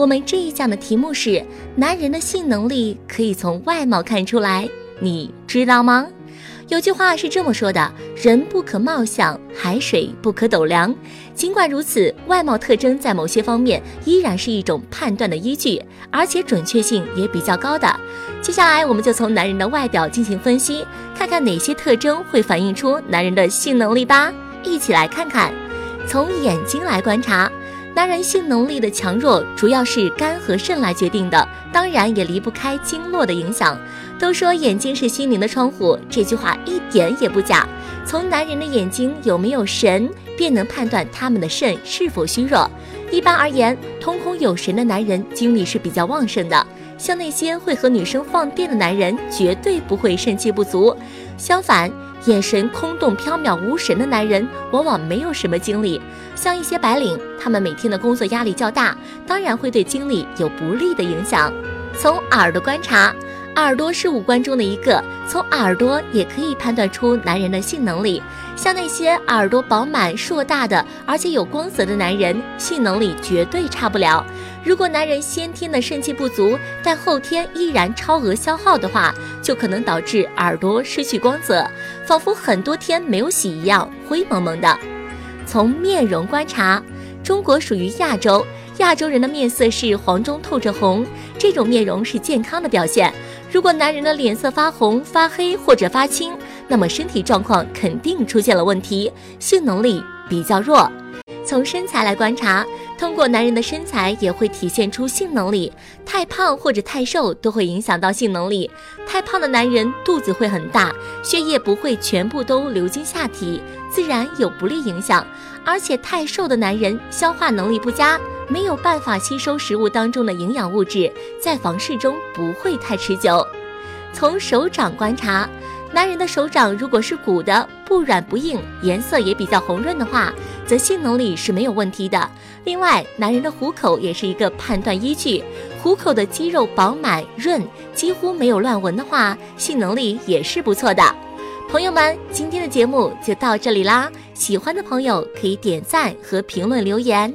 我们这一讲的题目是：男人的性能力可以从外貌看出来，你知道吗？有句话是这么说的：人不可貌相，海水不可斗量。尽管如此，外貌特征在某些方面依然是一种判断的依据，而且准确性也比较高的。接下来，我们就从男人的外表进行分析，看看哪些特征会反映出男人的性能力吧。一起来看看，从眼睛来观察。男人性能力的强弱主要是肝和肾来决定的，当然也离不开经络的影响。都说眼睛是心灵的窗户，这句话一点也不假。从男人的眼睛有没有神，便能判断他们的肾是否虚弱。一般而言，瞳孔有神的男人精力是比较旺盛的，像那些会和女生放电的男人，绝对不会肾气不足。相反，眼神空洞、缥缈、无神的男人，往往没有什么精力。像一些白领，他们每天的工作压力较大，当然会对精力有不利的影响。从耳朵观察，耳朵是五官中的一个，从耳朵也可以判断出男人的性能力。像那些耳朵饱满、硕大的，而且有光泽的男人，性能力绝对差不了。如果男人先天的肾气不足，但后天依然超额消耗的话，就可能导致耳朵失去光泽，仿佛很多天没有洗一样，灰蒙蒙的。从面容观察，中国属于亚洲，亚洲人的面色是黄中透着红，这种面容是健康的表现。如果男人的脸色发红、发黑或者发青，那么身体状况肯定出现了问题，性能力比较弱。从身材来观察，通过男人的身材也会体现出性能力。太胖或者太瘦都会影响到性能力。太胖的男人肚子会很大，血液不会全部都流经下体，自然有不利影响。而且太瘦的男人消化能力不佳，没有办法吸收食物当中的营养物质，在房事中不会太持久。从手掌观察。男人的手掌如果是鼓的，不软不硬，颜色也比较红润的话，则性能力是没有问题的。另外，男人的虎口也是一个判断依据，虎口的肌肉饱满润，几乎没有乱纹的话，性能力也是不错的。朋友们，今天的节目就到这里啦，喜欢的朋友可以点赞和评论留言。